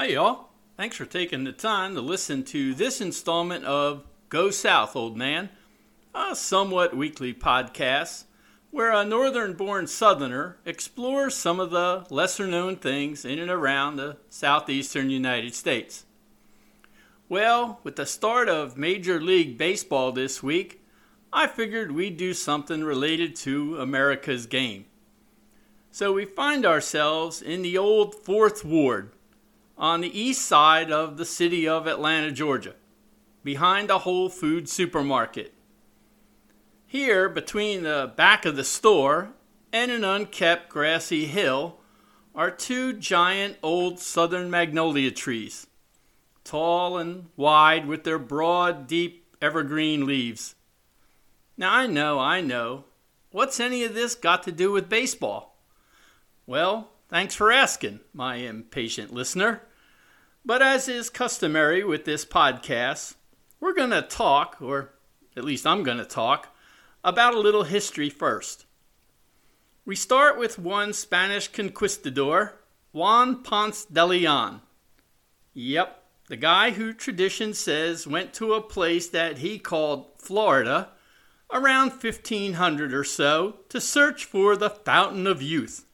Hi, y'all. Thanks for taking the time to listen to this installment of Go South, Old Man, a somewhat weekly podcast where a northern born southerner explores some of the lesser known things in and around the southeastern United States. Well, with the start of Major League Baseball this week, I figured we'd do something related to America's game. So we find ourselves in the old Fourth Ward on the east side of the city of Atlanta, Georgia, behind a Whole Food supermarket. Here, between the back of the store and an unkept grassy hill, are two giant old southern magnolia trees, tall and wide with their broad, deep evergreen leaves. Now, I know, I know. What's any of this got to do with baseball? Well, thanks for asking, my impatient listener. But as is customary with this podcast, we're going to talk, or at least I'm going to talk, about a little history first. We start with one Spanish conquistador, Juan Ponce de Leon. Yep, the guy who tradition says went to a place that he called Florida around 1500 or so to search for the Fountain of Youth,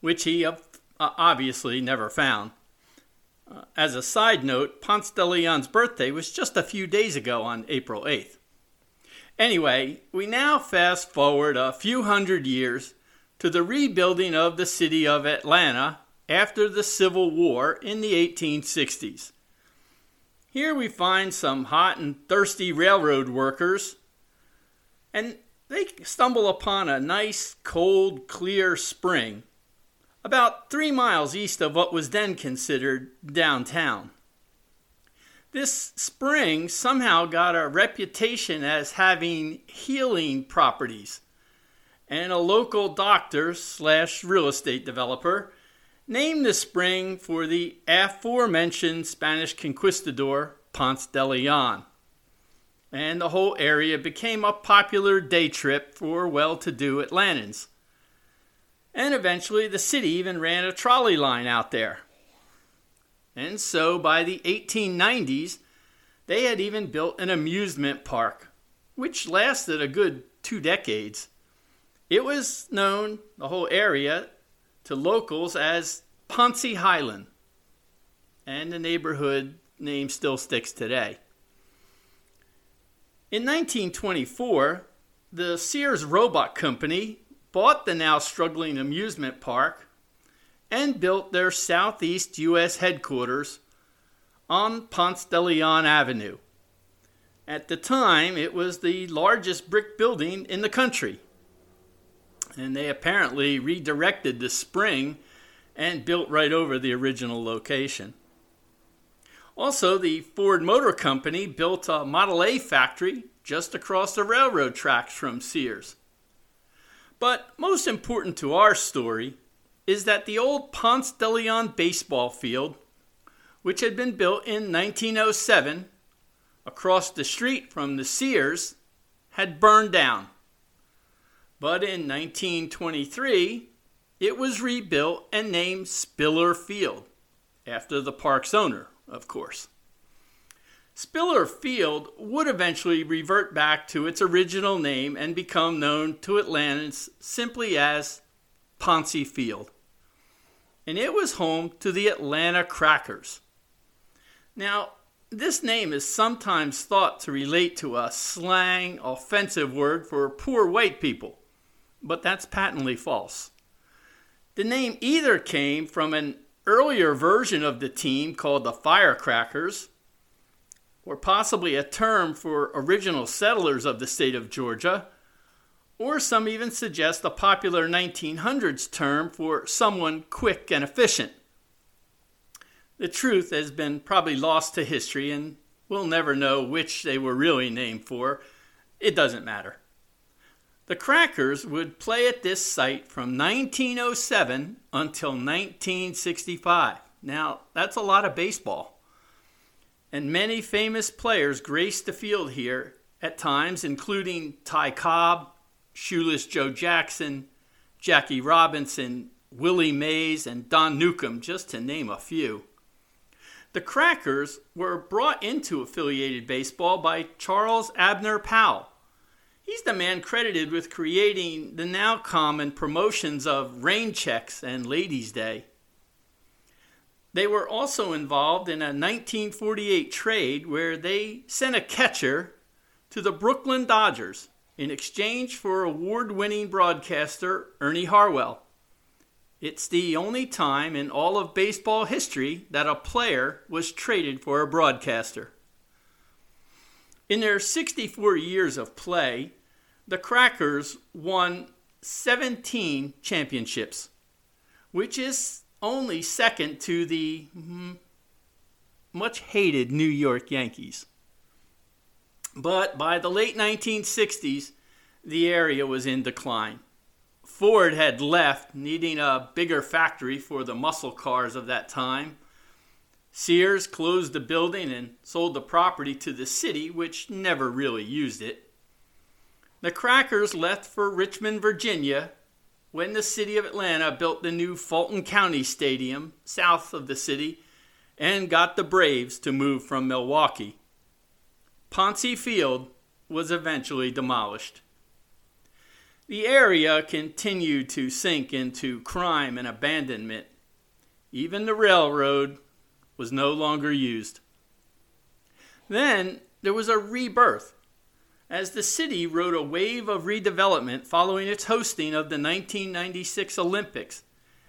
which he uh, obviously never found. Uh, as a side note, Ponce de Leon's birthday was just a few days ago on April 8th. Anyway, we now fast forward a few hundred years to the rebuilding of the city of Atlanta after the Civil War in the 1860s. Here we find some hot and thirsty railroad workers, and they stumble upon a nice, cold, clear spring about three miles east of what was then considered downtown. This spring somehow got a reputation as having healing properties, and a local doctor slash real estate developer named the spring for the aforementioned Spanish conquistador Ponce de Leon. And the whole area became a popular day trip for well to do Atlantans and eventually the city even ran a trolley line out there. And so by the 1890s, they had even built an amusement park, which lasted a good two decades. It was known, the whole area, to locals as Ponce Highland, and the neighborhood name still sticks today. In 1924, the Sears Roebuck Company bought the now struggling amusement park and built their southeast U.S. headquarters on Ponce de Leon Avenue. At the time, it was the largest brick building in the country. And they apparently redirected the spring and built right over the original location. Also, the Ford Motor Company built a Model A factory just across the railroad tracks from Sears. But most important to our story is that the old Ponce de Leon baseball field, which had been built in 1907 across the street from the Sears, had burned down. But in 1923, it was rebuilt and named Spiller Field, after the park's owner, of course. Spiller Field would eventually revert back to its original name and become known to Atlantans simply as Ponce Field. And it was home to the Atlanta Crackers. Now, this name is sometimes thought to relate to a slang, offensive word for poor white people, but that's patently false. The name either came from an earlier version of the team called the Firecrackers or possibly a term for original settlers of the state of Georgia, or some even suggest a popular 1900s term for someone quick and efficient. The truth has been probably lost to history, and we'll never know which they were really named for. It doesn't matter. The Crackers would play at this site from 1907 until 1965. Now, that's a lot of baseball and many famous players graced the field here at times, including Ty Cobb, Shoeless Joe Jackson, Jackie Robinson, Willie Mays, and Don Newcombe, just to name a few. The Crackers were brought into affiliated baseball by Charles Abner Powell. He's the man credited with creating the now common promotions of Rain Checks and Ladies' Day. They were also involved in a 1948 trade where they sent a catcher to the Brooklyn Dodgers in exchange for award winning broadcaster Ernie Harwell. It's the only time in all of baseball history that a player was traded for a broadcaster. In their 64 years of play, the Crackers won 17 championships, which is only second to the much hated New York Yankees. But by the late 1960s, the area was in decline. Ford had left, needing a bigger factory for the muscle cars of that time. Sears closed the building and sold the property to the city, which never really used it. The Crackers left for Richmond, Virginia, when the city of Atlanta built the new Fulton County Stadium south of the city and got the Braves to move from Milwaukee. Ponce Field was eventually demolished. The area continued to sink into crime and abandonment. Even the railroad was no longer used. Then there was a rebirth as the city rode a wave of redevelopment following its hosting of the 1996 Olympics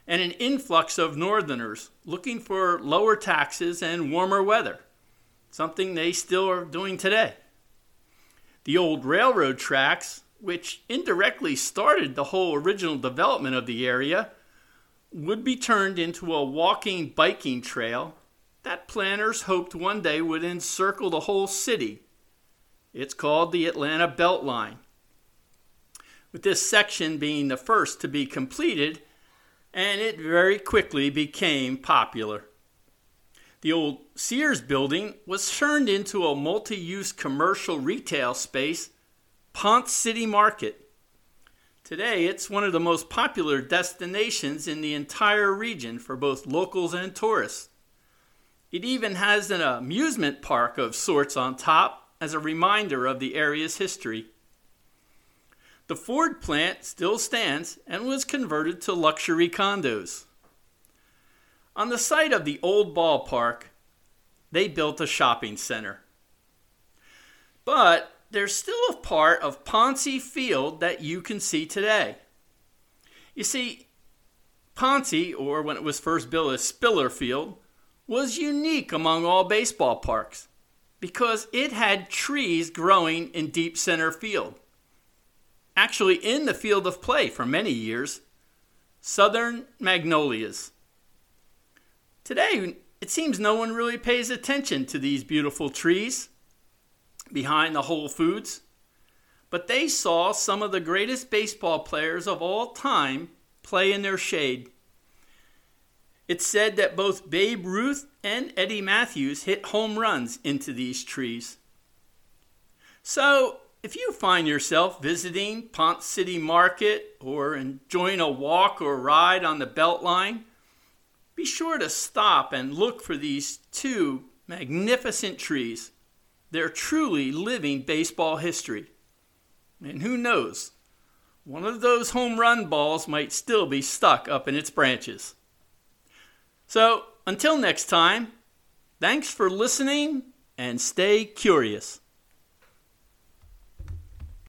and an influx of Northerners looking for lower taxes and warmer weather, something they still are doing today. The old railroad tracks which indirectly started the whole original development of the area, would be turned into a walking biking trail that planners hoped one day would encircle the whole city. It's called the Atlanta Beltline. With this section being the first to be completed, and it very quickly became popular. The old Sears building was turned into a multi use commercial retail space Ponce City Market. Today, it's one of the most popular destinations in the entire region for both locals and tourists. It even has an amusement park of sorts on top as a reminder of the area's history. The Ford plant still stands and was converted to luxury condos. On the site of the old ballpark, they built a shopping center. But there's still a part of Ponce Field that you can see today. You see, Ponce, or when it was first built as Spiller Field, was unique among all baseball parks because it had trees growing in deep center field. Actually, in the field of play for many years, southern magnolias. Today, it seems no one really pays attention to these beautiful trees behind the Whole Foods, but they saw some of the greatest baseball players of all time play in their shade. It's said that both Babe Ruth and Eddie Mathews hit home runs into these trees. So, if you find yourself visiting Ponce City Market or enjoying a walk or ride on the Beltline, be sure to stop and look for these two magnificent trees. They're truly living baseball history. And who knows? One of those home run balls might still be stuck up in its branches. So, until next time, thanks for listening and stay curious.